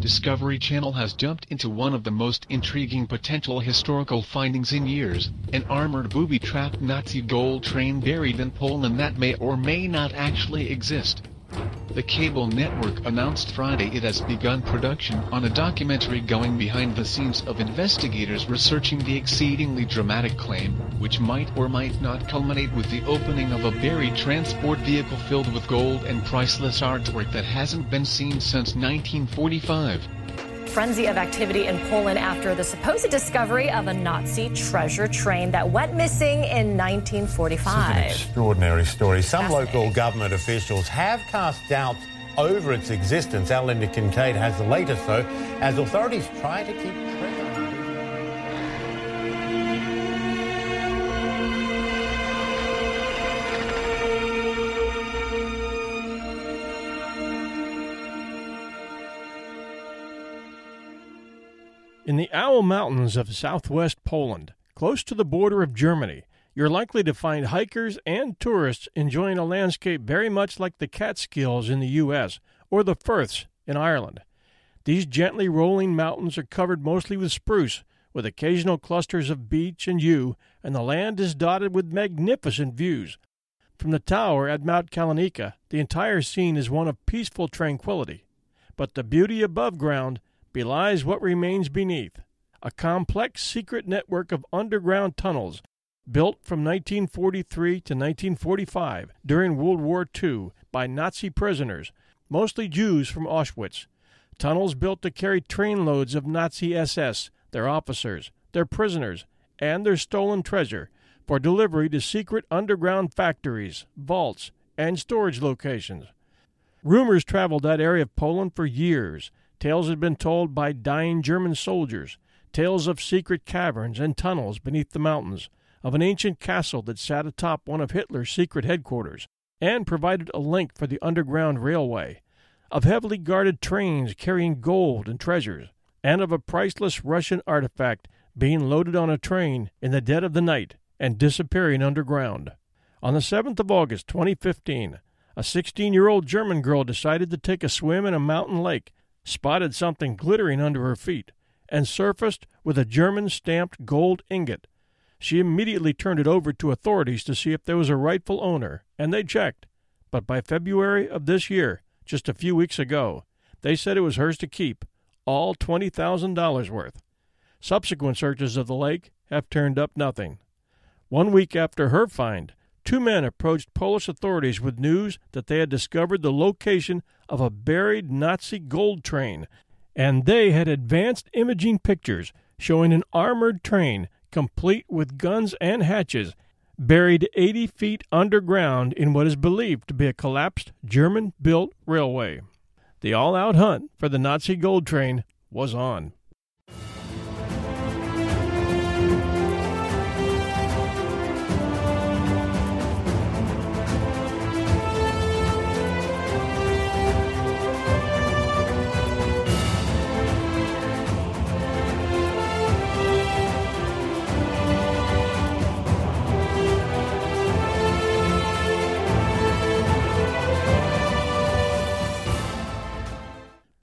Discovery Channel has jumped into one of the most intriguing potential historical findings in years, an armored booby-trapped Nazi gold train buried in Poland that may or may not actually exist. The cable network announced Friday it has begun production on a documentary going behind the scenes of investigators researching the exceedingly dramatic claim, which might or might not culminate with the opening of a buried transport vehicle filled with gold and priceless artwork that hasn't been seen since 1945 frenzy of activity in Poland after the supposed discovery of a Nazi treasure train that went missing in 1945. an extraordinary story. Some local government officials have cast doubts over its existence. Our Linda Kincaid has the latest, though, as authorities try to keep In the Owl Mountains of southwest Poland, close to the border of Germany, you're likely to find hikers and tourists enjoying a landscape very much like the Catskills in the U.S. or the Firths in Ireland. These gently rolling mountains are covered mostly with spruce, with occasional clusters of beech and yew, and the land is dotted with magnificent views. From the tower at Mount Kalenica, the entire scene is one of peaceful tranquility. But the beauty above ground belies what remains beneath a complex secret network of underground tunnels built from 1943 to 1945 during World War II by Nazi prisoners, mostly Jews from Auschwitz. Tunnels built to carry trainloads of Nazi SS, their officers, their prisoners, and their stolen treasure for delivery to secret underground factories, vaults, and storage locations. Rumors traveled that area of Poland for years Tales had been told by dying German soldiers, tales of secret caverns and tunnels beneath the mountains, of an ancient castle that sat atop one of Hitler's secret headquarters and provided a link for the underground railway, of heavily guarded trains carrying gold and treasures, and of a priceless Russian artifact being loaded on a train in the dead of the night and disappearing underground. On the 7th of August, 2015, a 16 year old German girl decided to take a swim in a mountain lake spotted something glittering under her feet, and surfaced with a German stamped gold ingot. She immediately turned it over to authorities to see if there was a rightful owner, and they checked. But by February of this year, just a few weeks ago, they said it was hers to keep, all $20,000 worth. Subsequent searches of the lake have turned up nothing. One week after her find, two men approached Polish authorities with news that they had discovered the location of a buried Nazi gold train, and they had advanced imaging pictures showing an armored train complete with guns and hatches buried 80 feet underground in what is believed to be a collapsed German built railway. The all out hunt for the Nazi gold train was on.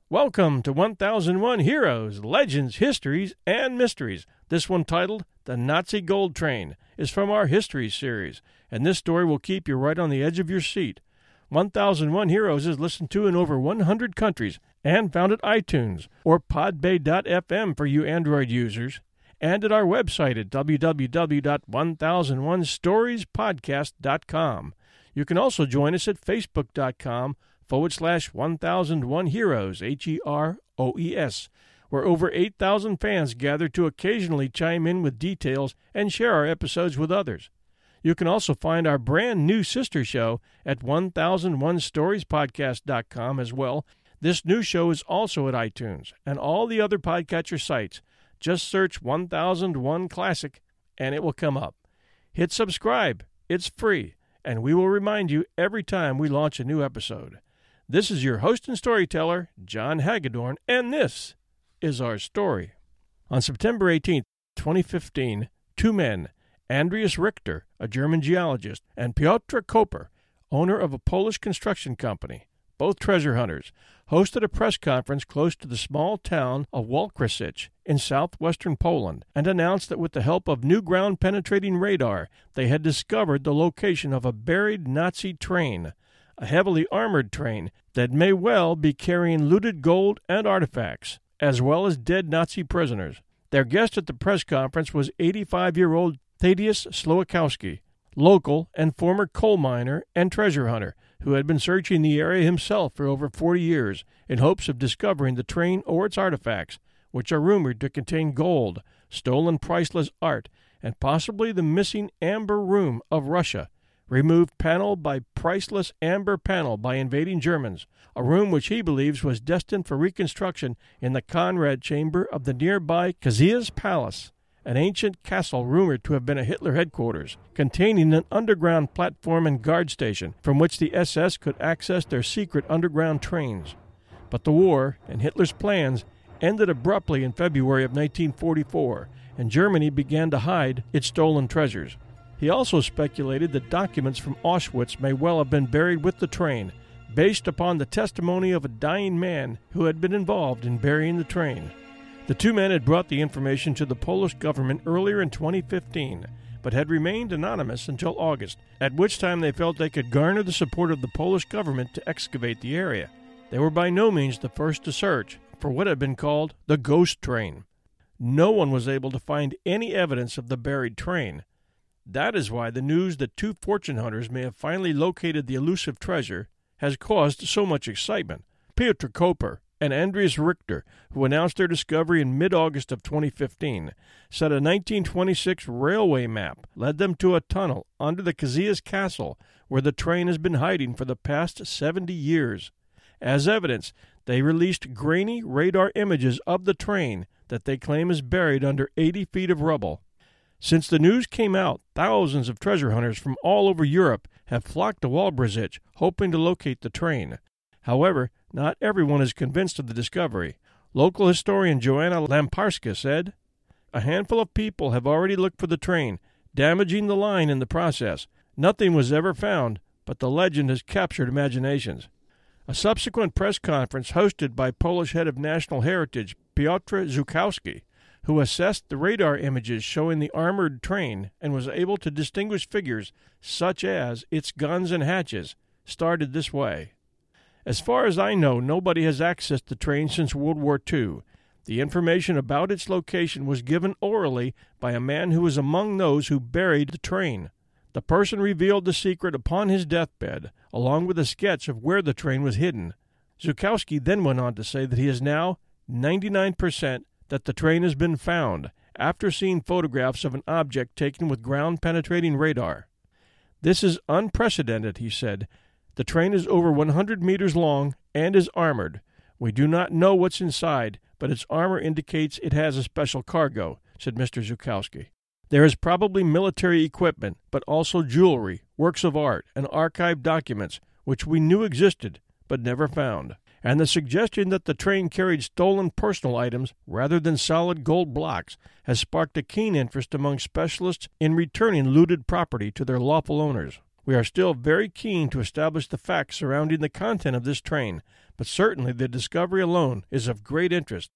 Welcome to 1001 Heroes, Legends, Histories, and Mysteries. This one titled The Nazi Gold Train is from our History series, and this story will keep you right on the edge of your seat. 1001 Heroes is listened to in over 100 countries and found at iTunes or podbay.fm for you Android users, and at our website at www.1001storiespodcast.com. You can also join us at facebook.com forward slash 1001 Heroes, H E R O E S, where over 8,000 fans gather to occasionally chime in with details and share our episodes with others. You can also find our brand new sister show at 1001storiespodcast.com as well. This new show is also at iTunes and all the other podcatcher sites. Just search 1001 Classic and it will come up. Hit subscribe, it's free, and we will remind you every time we launch a new episode. This is your host and storyteller, John Hagedorn, and this is our story. On September 18, 2015, two men, Andreas Richter, a German geologist, and Piotr Koper, owner of a Polish construction company, both treasure hunters, hosted a press conference close to the small town of Walkrasich in southwestern Poland and announced that with the help of new ground penetrating radar, they had discovered the location of a buried Nazi train, a heavily armored train that may well be carrying looted gold and artifacts, as well as dead Nazi prisoners. Their guest at the press conference was 85 year old Thaddeus Slowikowski, local and former coal miner and treasure hunter who had been searching the area himself for over 40 years in hopes of discovering the train or its artifacts, which are rumored to contain gold, stolen priceless art, and possibly the missing amber room of Russia, removed panel by priceless amber panel by invading Germans, a room which he believes was destined for reconstruction in the Conrad chamber of the nearby Książ Palace an ancient castle rumored to have been a Hitler headquarters, containing an underground platform and guard station from which the SS could access their secret underground trains. But the war and Hitler's plans ended abruptly in February of 1944, and Germany began to hide its stolen treasures. He also speculated that documents from Auschwitz may well have been buried with the train, based upon the testimony of a dying man who had been involved in burying the train. The two men had brought the information to the Polish government earlier in 2015, but had remained anonymous until August, at which time they felt they could garner the support of the Polish government to excavate the area. They were by no means the first to search for what had been called the ghost train. No one was able to find any evidence of the buried train. That is why the news that two fortune hunters may have finally located the elusive treasure has caused so much excitement. Piotr Koper, and Andreas Richter, who announced their discovery in mid August of 2015, said a 1926 railway map led them to a tunnel under the Książ Castle where the train has been hiding for the past 70 years. As evidence, they released grainy radar images of the train that they claim is buried under 80 feet of rubble. Since the news came out, thousands of treasure hunters from all over Europe have flocked to Walbrzych, hoping to locate the train. However, not everyone is convinced of the discovery. Local historian Joanna Lamparska said, A handful of people have already looked for the train, damaging the line in the process. Nothing was ever found, but the legend has captured imaginations. A subsequent press conference hosted by Polish head of national heritage Piotr Żuchowski, who assessed the radar images showing the armored train and was able to distinguish figures such as its guns and hatches, started this way. As far as I know, nobody has accessed the train since World War II. The information about its location was given orally by a man who was among those who buried the train. The person revealed the secret upon his deathbed, along with a sketch of where the train was hidden. Zukowski then went on to say that he is now 99% that the train has been found after seeing photographs of an object taken with ground penetrating radar. This is unprecedented, he said, the train is over 100 meters long and is armored. We do not know what's inside, but its armor indicates it has a special cargo, said Mr. Zukowski. There is probably military equipment, but also jewelry, works of art, and archived documents, which we knew existed, but never found. And the suggestion that the train carried stolen personal items rather than solid gold blocks has sparked a keen interest among specialists in returning looted property to their lawful owners. We are still very keen to establish the facts surrounding the content of this train, but certainly the discovery alone is of great interest.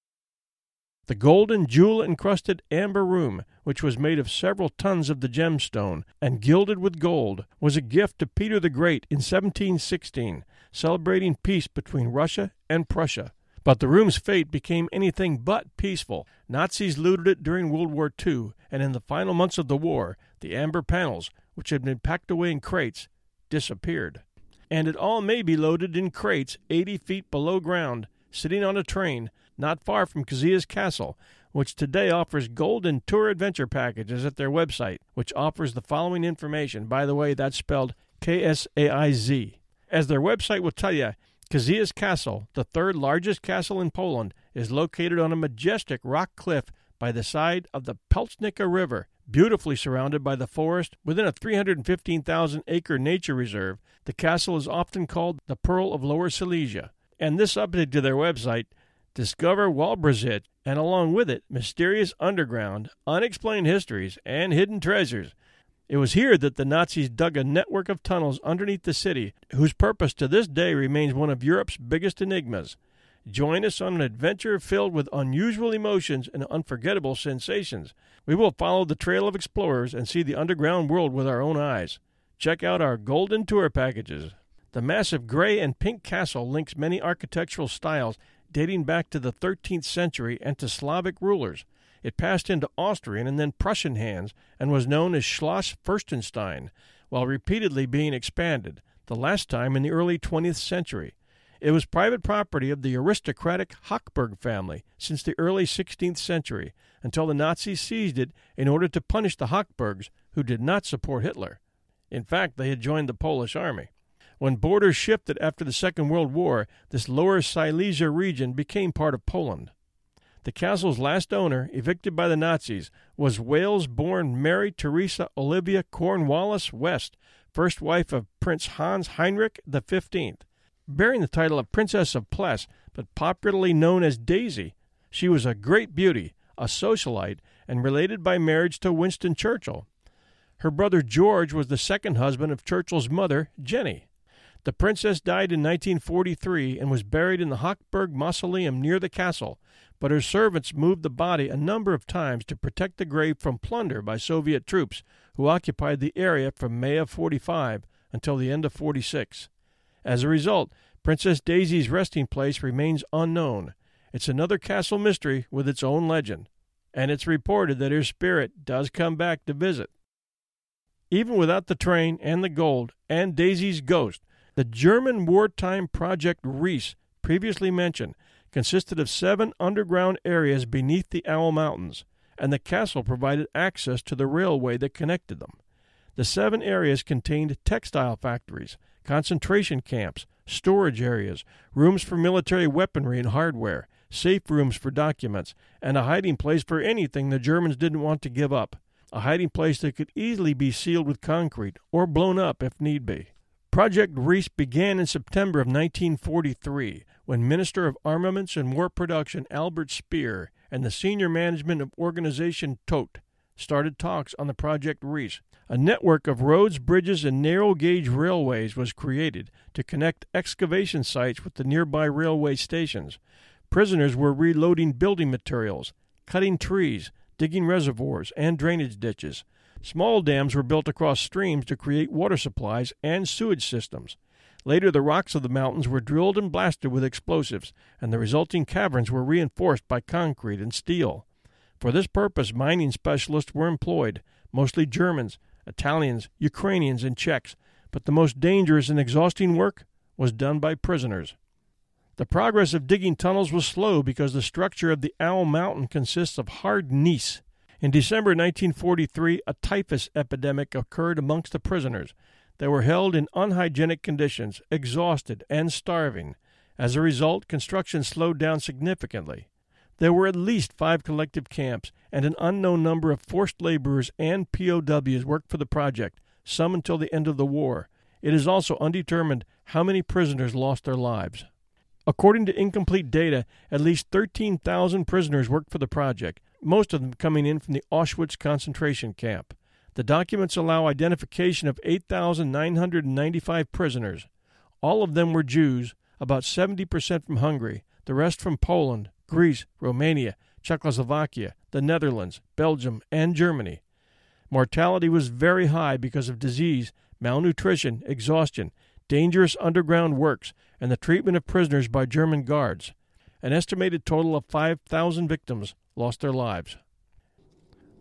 The golden jewel encrusted amber room, which was made of several tons of the gemstone and gilded with gold, was a gift to Peter the Great in 1716, celebrating peace between Russia and Prussia. But the room's fate became anything but peaceful. Nazis looted it during World War II, and in the final months of the war, the amber panels, which had been packed away in crates, disappeared. And it all may be loaded in crates 80 feet below ground, sitting on a train not far from Książ Castle, which today offers golden tour adventure packages at their website, which offers the following information. By the way, that's spelled K S A I Z. As their website will tell you, Książ Castle, the third largest castle in Poland, is located on a majestic rock cliff by the side of the Pełcznica River Beautifully surrounded by the forest within a 315,000 acre nature reserve, the castle is often called the Pearl of Lower Silesia. And this update to their website, discover Wałbrzych, and along with it, mysterious underground, unexplained histories, and hidden treasures. It was here that the Nazis dug a network of tunnels underneath the city, whose purpose to this day remains one of Europe's biggest enigmas. Join us on an adventure filled with unusual emotions and unforgettable sensations. We will follow the trail of explorers and see the underground world with our own eyes. Check out our golden tour packages. The massive gray and pink castle links many architectural styles dating back to the 13th century and to Slavic rulers. It passed into Austrian and then Prussian hands and was known as Schloss Fürstenstein, while repeatedly being expanded, the last time in the early 20th century. It was private property of the aristocratic Hochberg family since the early 16th century, until the Nazis seized it in order to punish the Hochbergs, who did not support Hitler. In fact, they had joined the Polish army. When borders shifted after the Second World War, this lower Silesia region became part of Poland. The castle's last owner, evicted by the Nazis, was Wales born Mary Teresa Olivia Cornwallis West, first wife of Prince Hans Heinrich XV. Bearing the title of Princess of Pless, but popularly known as Daisy, she was a great beauty, a socialite, and related by marriage to Winston Churchill. Her brother George was the second husband of Churchill's mother, Jenny. The princess died in 1943 and was buried in the Hochberg Mausoleum near the castle, but her servants moved the body a number of times to protect the grave from plunder by Soviet troops who occupied the area from May of 45 until the end of 46. As a result, Princess Daisy's resting place remains unknown. It's another castle mystery with its own legend, and it's reported that her spirit does come back to visit. Even without the train and the gold and Daisy's ghost, the German wartime Project Riese, previously mentioned, consisted of seven underground areas beneath the Owl Mountains, and the castle provided access to the railway that connected them. The seven areas contained textile factories, concentration camps, storage areas, rooms for military weaponry and hardware, safe rooms for documents, and a hiding place for anything the Germans didn't want to give up. A hiding place that could easily be sealed with concrete or blown up if need be. Project Riese began in September of 1943 when Minister of Armaments and War Production Albert Speer and the senior management of Organization Todt started talks on the Project Riese. A network of roads, bridges, and narrow gauge railways was created to connect excavation sites with the nearby railway stations. Prisoners were reloading building materials, cutting trees, digging reservoirs and drainage ditches. Small dams were built across streams to create water supplies and sewage systems. Later, the rocks of the mountains were drilled and blasted with explosives, and the resulting caverns were reinforced by concrete and steel. For this purpose, mining specialists were employed, mostly Germans, Italians, Ukrainians, and Czechs, but the most dangerous and exhausting work was done by prisoners. The progress of digging tunnels was slow because the structure of the Owl Mountain consists of hard gneiss, in December 1943, a typhus epidemic occurred amongst the prisoners. They were held in unhygienic conditions, exhausted, and starving. As a result, construction slowed down significantly. There were at least five collective camps, and an unknown number of forced laborers and POWs worked for the project, some until the end of the war. It is also undetermined how many prisoners lost their lives. According to incomplete data, at least 13,000 prisoners worked for the project, most of them coming in from the Auschwitz concentration camp. The documents allow identification of 8,995 prisoners. All of them were Jews, about 70% from Hungary, the rest from Poland, Greece, Romania, Czechoslovakia, the Netherlands, Belgium, and Germany. Mortality was very high because of disease, malnutrition, exhaustion, dangerous underground works, and the treatment of prisoners by German guards. An estimated total of 5,000 victims lost their lives.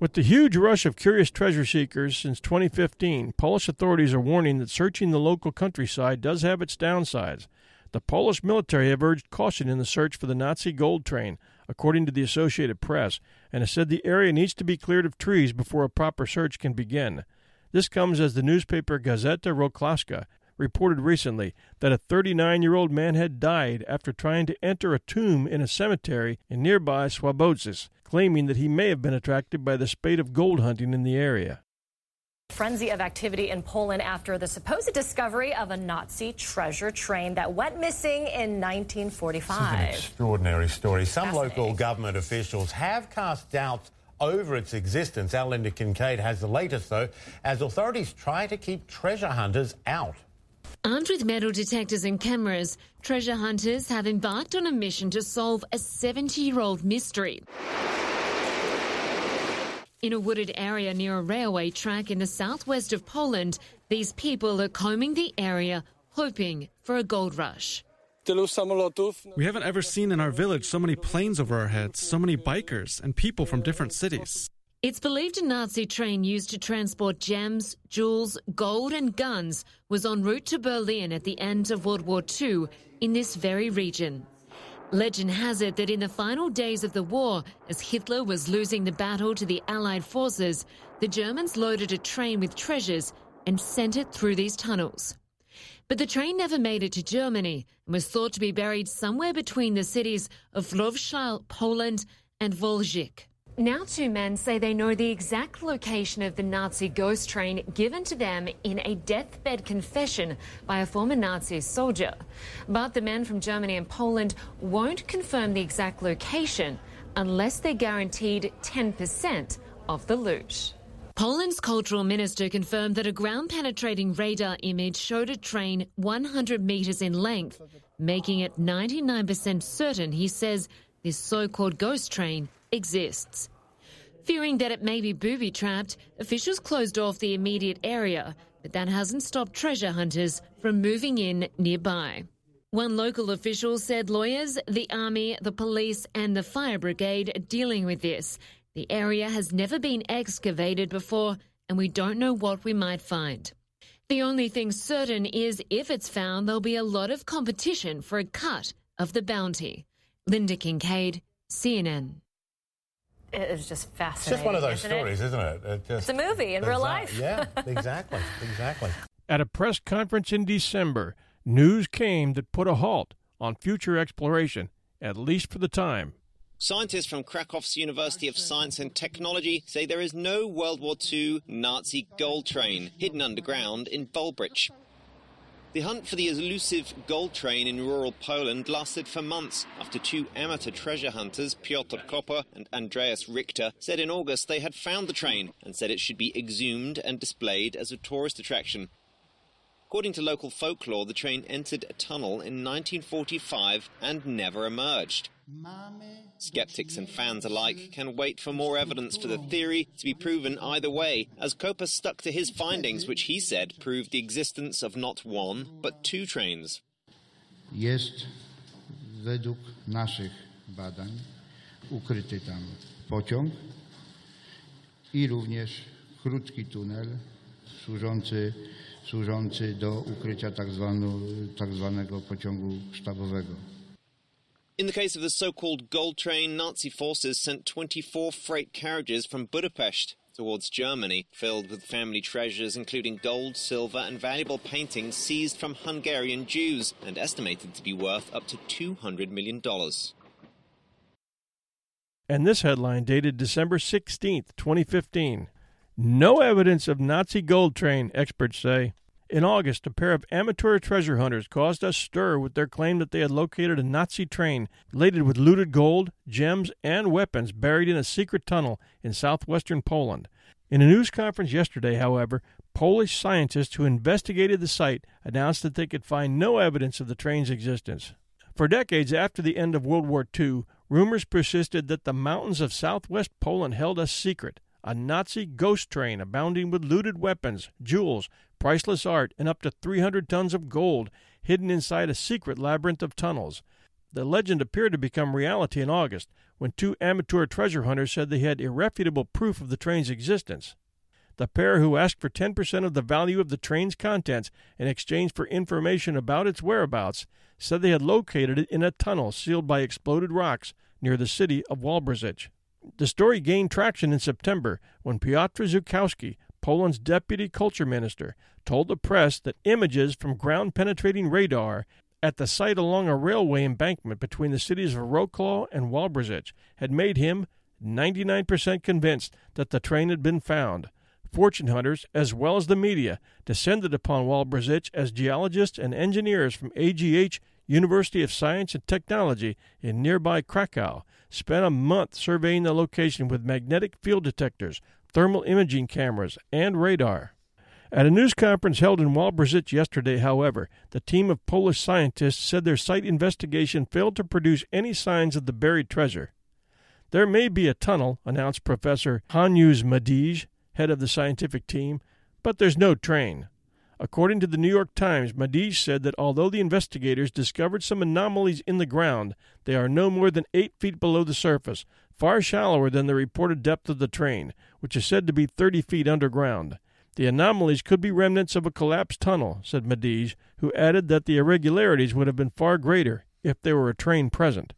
With the huge rush of curious treasure seekers since 2015, Polish authorities are warning that searching the local countryside does have its downsides. The Polish military have urged caution in the search for the Nazi gold train, according to the Associated Press, and has said the area needs to be cleared of trees before a proper search can begin. This comes as the newspaper Gazeta Wrocławska reported recently that a 39 year old man had died after trying to enter a tomb in a cemetery in nearby Słabowice, claiming that he may have been attracted by the spate of gold hunting in the area. Frenzy of activity in Poland after the supposed discovery of a Nazi treasure train that went missing in 1945. An extraordinary story. Some local government officials have cast doubts over its existence. Our Linda Kincaid has the latest, though, as authorities try to keep treasure hunters out. Armed with metal detectors and cameras, treasure hunters have embarked on a mission to solve a 70 year old mystery. In a wooded area near a railway track in the southwest of Poland, these people are combing the area hoping for a gold rush. We haven't ever seen in our village so many planes over our heads, so many bikers, and people from different cities. It's believed a Nazi train used to transport gems, jewels, gold, and guns was en route to Berlin at the end of World War II in this very region. Legend has it that in the final days of the war, as Hitler was losing the battle to the Allied forces, the Germans loaded a train with treasures and sent it through these tunnels. But the train never made it to Germany and was thought to be buried somewhere between the cities of Wrocław, Poland, and Wałbrzych. Now, two men say they know the exact location of the Nazi ghost train given to them in a deathbed confession by a former Nazi soldier. But the men from Germany and Poland won't confirm the exact location unless they're guaranteed 10% of the loot. Poland's cultural minister confirmed that a ground penetrating radar image showed a train 100 metres in length, making it 99% certain, he says, this so called ghost train exists. Fearing that it may be booby trapped, officials closed off the immediate area, but that hasn't stopped treasure hunters from moving in nearby. One local official said lawyers, the army, the police, and the fire brigade are dealing with this. The area has never been excavated before, and we don't know what we might find. The only thing certain is if it's found, there'll be a lot of competition for a cut of the bounty. Linda Kincaid, CNN. It is just fascinating. It's just one of those isn't stories, it? isn't it? it just, It's a movie in real Exact- life. yeah, exactly, exactly. At a press conference in December, news came that put a halt on future exploration, at least for the time. Scientists from Krakow's University of Science and Technology say there is no World War II Nazi gold train hidden underground in Wałbrzych. The hunt for the elusive gold train in rural Poland lasted for months after two amateur treasure hunters, Piotr Koper and Andreas Richter, said in August they had found the train and said it should be exhumed and displayed as a tourist attraction. According to local folklore, the train entered a tunnel in 1945 and never emerged. Skeptics and fans alike can wait for more evidence for the theory to be proven either way, as Koper stuck to his findings, which he said proved the existence of not one, but two trains. Jest według naszych badań ukryty tam pociąg i również krótki tunel służący, służący do ukrycia tak, zwanu, tak zwanego pociągu sztabowego. In the case of the so called gold train, Nazi forces sent 24 freight carriages from Budapest towards Germany, filled with family treasures including gold, silver, and valuable paintings seized from Hungarian Jews and estimated to be worth up to $200 million. And this headline dated December 16th, 2015. No evidence of Nazi gold train, experts say. In August, a pair of amateur treasure hunters caused a stir with their claim that they had located a Nazi train laden with looted gold, gems, and weapons buried in a secret tunnel in southwestern Poland. In a news conference yesterday, however, Polish scientists who investigated the site announced that they could find no evidence of the train's existence. For decades after the end of World War II, rumors persisted that the mountains of southwest Poland held a secret a Nazi ghost train abounding with looted weapons, jewels, priceless art, and up to 300 tons of gold hidden inside a secret labyrinth of tunnels. The legend appeared to become reality in August when two amateur treasure hunters said they had irrefutable proof of the train's existence. The pair who asked for 10% of the value of the train's contents in exchange for information about its whereabouts said they had located it in a tunnel sealed by exploded rocks near the city of Walbrzych. The story gained traction in September when Piotr Zukowski, Poland's deputy culture minister, told the press that images from ground penetrating radar at the site along a railway embankment between the cities of Wrocław and Walbrzych had made him 99% convinced that the train had been found. Fortune hunters, as well as the media, descended upon Walbrzych as geologists and engineers from AGH University of Science and Technology in nearby Krakow, spent a month surveying the location with magnetic field detectors, thermal imaging cameras, and radar. At a news conference held in Wałbrzych yesterday, however, the team of Polish scientists said their site investigation failed to produce any signs of the buried treasure. There may be a tunnel, announced Professor Janusz Madej, head of the scientific team, but there's no train. According to the New York Times, Madej said that although the investigators discovered some anomalies in the ground, they are no more than eight feet below the surface, far shallower than the reported depth of the train, which is said to be 30 feet underground. The anomalies could be remnants of a collapsed tunnel, said Madej, who added that the irregularities would have been far greater if there were a train present.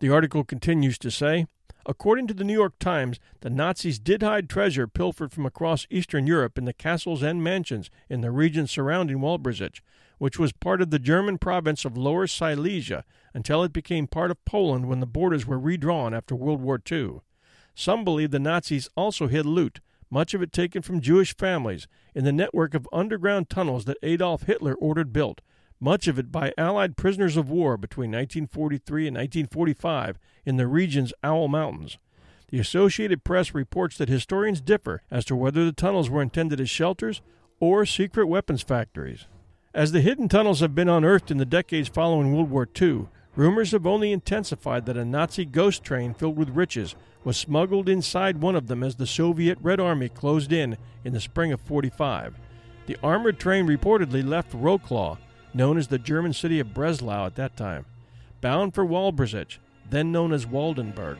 The article continues to say According to the New York Times, the Nazis did hide treasure pilfered from across Eastern Europe in the castles and mansions in the region surrounding Wałbrzych, which was part of the German province of Lower Silesia until it became part of Poland when the borders were redrawn after World War II. Some believe the Nazis also hid loot, much of it taken from Jewish families, in the network of underground tunnels that Adolf Hitler ordered built, much of it by Allied prisoners of war between 1943 and 1945 in the region's Owl Mountains. The Associated Press reports that historians differ as to whether the tunnels were intended as shelters or secret weapons factories. As the hidden tunnels have been unearthed in the decades following World War II, rumors have only intensified that a Nazi ghost train filled with riches was smuggled inside one of them as the Soviet Red Army closed in in the spring of 45. The armored train reportedly left Wroclaw known as the German city of Breslau at that time, bound for Walbrzych, then known as Waldenburg,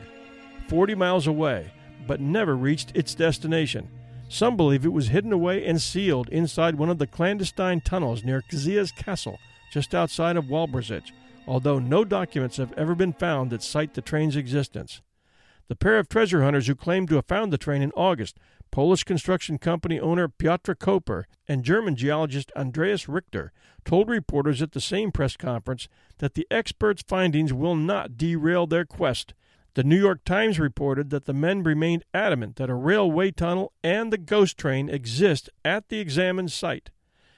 40 miles away, but never reached its destination. Some believe it was hidden away and sealed inside one of the clandestine tunnels near Książ castle, just outside of Walbrzych, although no documents have ever been found that cite the train's existence. The pair of treasure hunters who claimed to have found the train in August, Polish construction company owner Piotr Koper and German geologist Andreas Richter, told reporters at the same press conference that the experts' findings will not derail their quest. The New York Times reported that the men remained adamant that a railway tunnel and the ghost train exist at the examined site.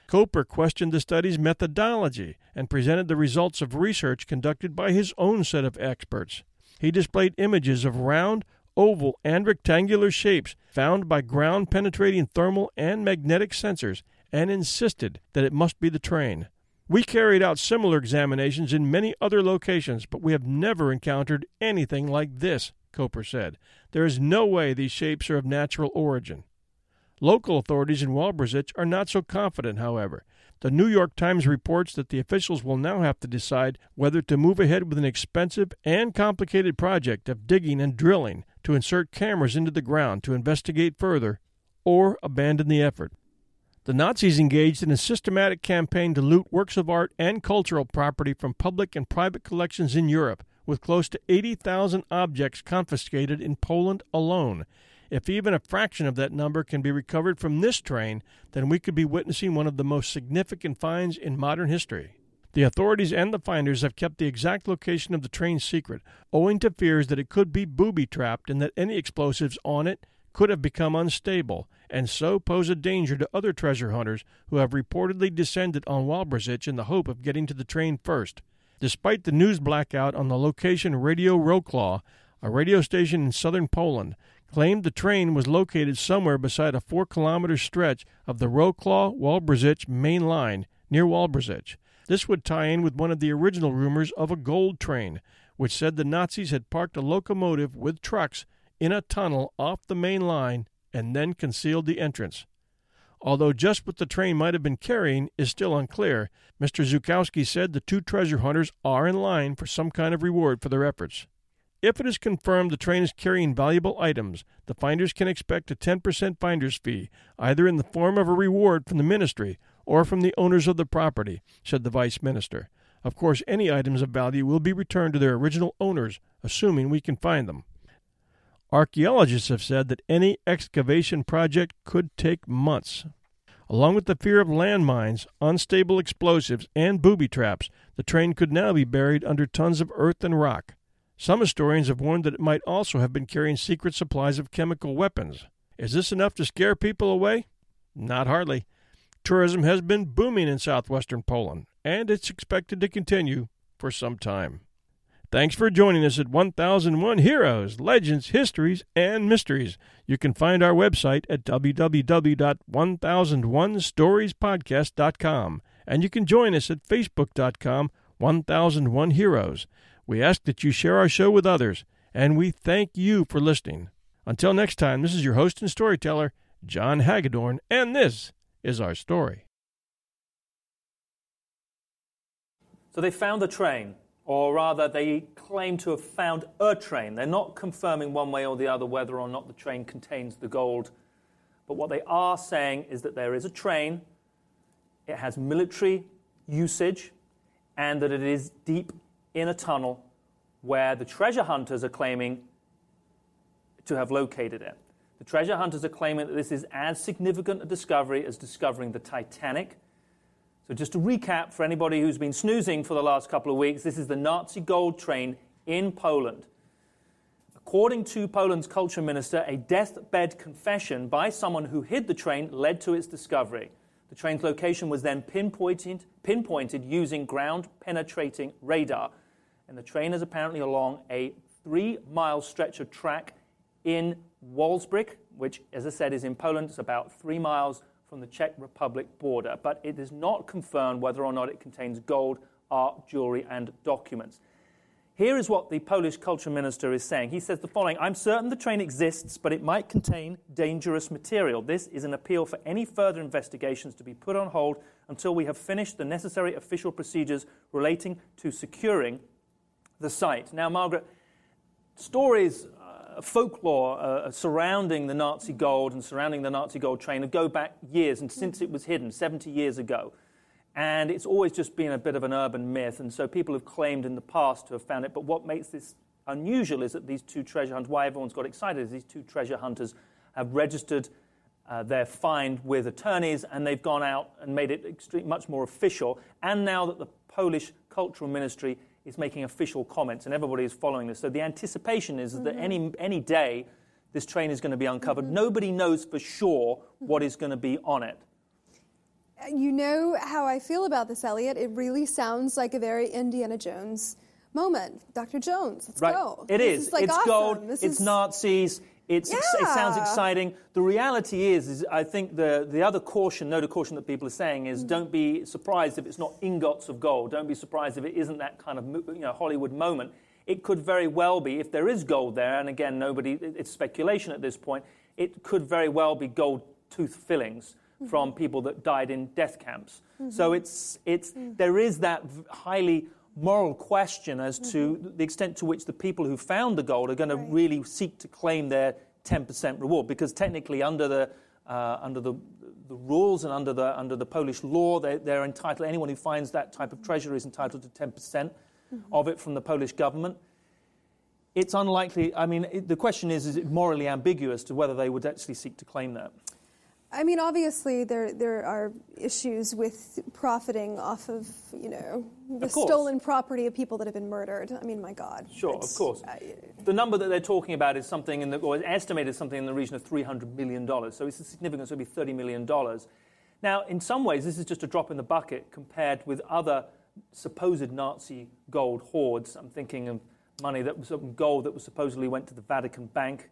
Koper questioned the study's methodology and presented the results of research conducted by his own set of experts he displayed images of round, oval, and rectangular shapes found by ground penetrating thermal and magnetic sensors and insisted that it must be the train. We carried out similar examinations in many other locations, but we have never encountered anything like this, Koper said. There is no way these shapes are of natural origin. Local authorities in Wałbrzych are not so confident, however. The New York Times reports that the officials will now have to decide whether to move ahead with an expensive and complicated project of digging and drilling to insert cameras into the ground to investigate further, or abandon the effort. The Nazis engaged in a systematic campaign to loot works of art and cultural property from public and private collections in Europe, with close to 80,000 objects confiscated in Poland alone, if even a fraction of that number can be recovered from this train, then we could be witnessing one of the most significant finds in modern history. The authorities and the finders have kept the exact location of the train secret, owing to fears that it could be booby trapped and that any explosives on it could have become unstable, and so pose a danger to other treasure hunters who have reportedly descended on Wałbrzych in the hope of getting to the train first. Despite the news blackout on the location Radio Wroclaw, a radio station in southern Poland, claimed the train was located somewhere beside a four kilometer stretch of the Wroclaw Wałbrzych main line near Wałbrzych. This would tie in with one of the original rumors of a gold train, which said the Nazis had parked a locomotive with trucks in a tunnel off the main line and then concealed the entrance. Although just what the train might have been carrying is still unclear, Mr. Zukowski said the two treasure hunters are in line for some kind of reward for their efforts. If it is confirmed the train is carrying valuable items, the finders can expect a 10% finder's fee, either in the form of a reward from the ministry or from the owners of the property, said the vice minister. Of course, any items of value will be returned to their original owners, assuming we can find them. Archaeologists have said that any excavation project could take months. Along with the fear of landmines, unstable explosives, and booby traps, the train could now be buried under tons of earth and rock. Some historians have warned that it might also have been carrying secret supplies of chemical weapons. Is this enough to scare people away? Not hardly. Tourism has been booming in southwestern Poland, and it's expected to continue for some time. Thanks for joining us at 1001 Heroes, Legends, Histories, and Mysteries. You can find our website at www.1001storiespodcast.com, and you can join us at facebook.com 1001 Heroes. We ask that you share our show with others, and we thank you for listening. Until next time, this is your host and storyteller, John Hagedorn, and this is our story. So they found the train or rather, they claim to have found a train. They're not confirming one way or the other whether or not the train contains the gold. But what they are saying is that there is a train, it has military usage, and that it is deep in a tunnel where the treasure hunters are claiming to have located it. The treasure hunters are claiming that this is as significant a discovery as discovering the Titanic so, just to recap for anybody who's been snoozing for the last couple of weeks, this is the Nazi gold train in Poland. According to Poland's culture minister, a deathbed confession by someone who hid the train led to its discovery. The train's location was then pinpointed, pinpointed using ground penetrating radar, and the train is apparently along a three mile stretch of track in Wałbrzych, which, as I said, is in Poland. It's about three miles from the Czech Republic border, but it is not confirmed whether or not it contains gold, art, jewelry, and documents. Here is what the Polish culture minister is saying. He says the following I'm certain the train exists, but it might contain dangerous material. This is an appeal for any further investigations to be put on hold until we have finished the necessary official procedures relating to securing the site. Now, Margaret, stories folklore uh, surrounding the Nazi gold and surrounding the Nazi gold train go back years, and since it was hidden 70 years ago. And it's always just been a bit of an urban myth, and so people have claimed in the past to have found it. But what makes this unusual is that these two treasure hunters, why everyone's got excited, is these two treasure hunters have registered uh, their find with attorneys, and they've gone out and made it extreme, much more official. And now that the Polish Cultural Ministry is making official comments, and everybody is following this. So the anticipation is mm-hmm. that any, any day this train is going to be uncovered. Mm-hmm. Nobody knows for sure what is going to be on it. You know how I feel about this, Elliot. It really sounds like a very Indiana Jones moment. Dr. Jones, let's right. go. It this is. is like it's awesome. gold. This it's is... Nazis. It's, yeah. it sounds exciting. The reality is, is I think the, the other caution, note of caution that people are saying is mm. don't be surprised if it's not ingots of gold. Don't be surprised if it isn't that kind of you know, Hollywood moment. It could very well be, if there is gold there, and again, nobody, it's speculation at this point, it could very well be gold tooth fillings mm-hmm. from people that died in death camps. Mm-hmm. So it's, it's, mm. there is that highly moral question as to mm-hmm. the extent to which the people who found the gold are going right. to really seek to claim their 10% reward. Because technically, under the, uh, under the, the rules and under the, under the Polish law, they, they're entitled, anyone who finds that type of treasure is entitled to 10% mm hmm of it from the Polish government. It's unlikely, I mean, it, the question is, is it morally ambiguous to whether they would actually seek to claim that? I mean, obviously, there there are issues with profiting off of you know the stolen property of people that have been murdered. I mean, my God. Sure, of course. the number that they're talking about is something in the, or estimated something in the region of three hundred million dollars. So it's a significant. So it'll be thirty million dollars. Now, in some ways, this is just a drop in the bucket compared with other supposed Nazi gold hoards. I'm thinking of money that was gold that was supposedly went to the Vatican Bank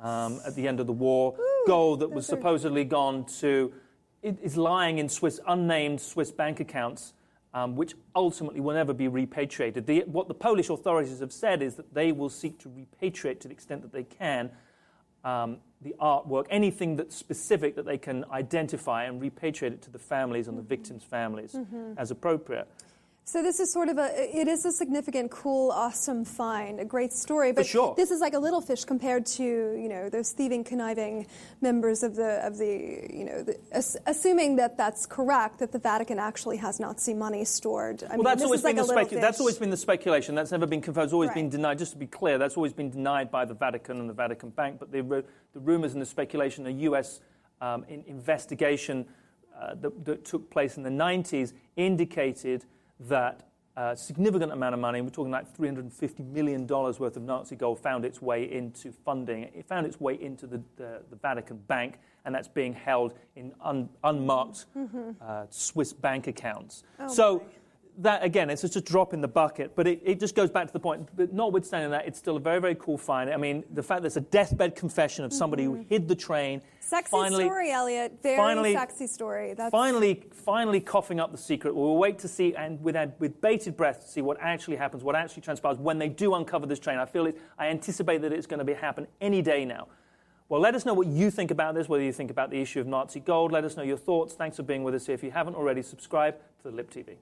um, at the end of the war. Ooh, Gold that was supposedly gone to, it is lying in Swiss, unnamed Swiss bank accounts, um, which ultimately will never be repatriated. The, what the Polish authorities have said is that they will seek to repatriate to the extent that they can um, the artwork, anything that's specific that they can identify and repatriate it to the families and the victims' families mm-hmm. as appropriate. So this is sort of a, it is a significant, cool, awesome find, a great story. But sure. this is like a little fish compared to, you know, those thieving, conniving members of the, of the you know, the, assuming that that's correct, that the Vatican actually has Nazi money stored. I well, mean, that's always been like the speculation. That's always been the speculation. That's never been confirmed. It's always right. been denied. Just to be clear, that's always been denied by the Vatican and the Vatican Bank. But the, the rumors and the speculation, a U.S. Um, in, investigation uh, that, that took place in the 90s indicated that a significant amount of money, we're talking like $350 million worth of Nazi gold, found its way into funding. It found its way into the, the, the Vatican Bank, and that's being held in un, unmarked mm-hmm. uh, Swiss bank accounts. Oh so, that again, it's just a drop in the bucket, but it, it just goes back to the point. But notwithstanding that, it's still a very, very cool find. I mean, the fact that it's a deathbed confession of somebody mm-hmm. who hid the train. Sexy finally, story, Elliot. Very finally, sexy story. That's... Finally, finally coughing up the secret. We'll wait to see, and with, with bated breath, to see what actually happens, what actually transpires when they do uncover this train. I feel it. I anticipate that it's going to be happen any day now. Well, let us know what you think about this, whether you think about the issue of Nazi gold. Let us know your thoughts. Thanks for being with us here. If you haven't already, subscribe to the Lip TV.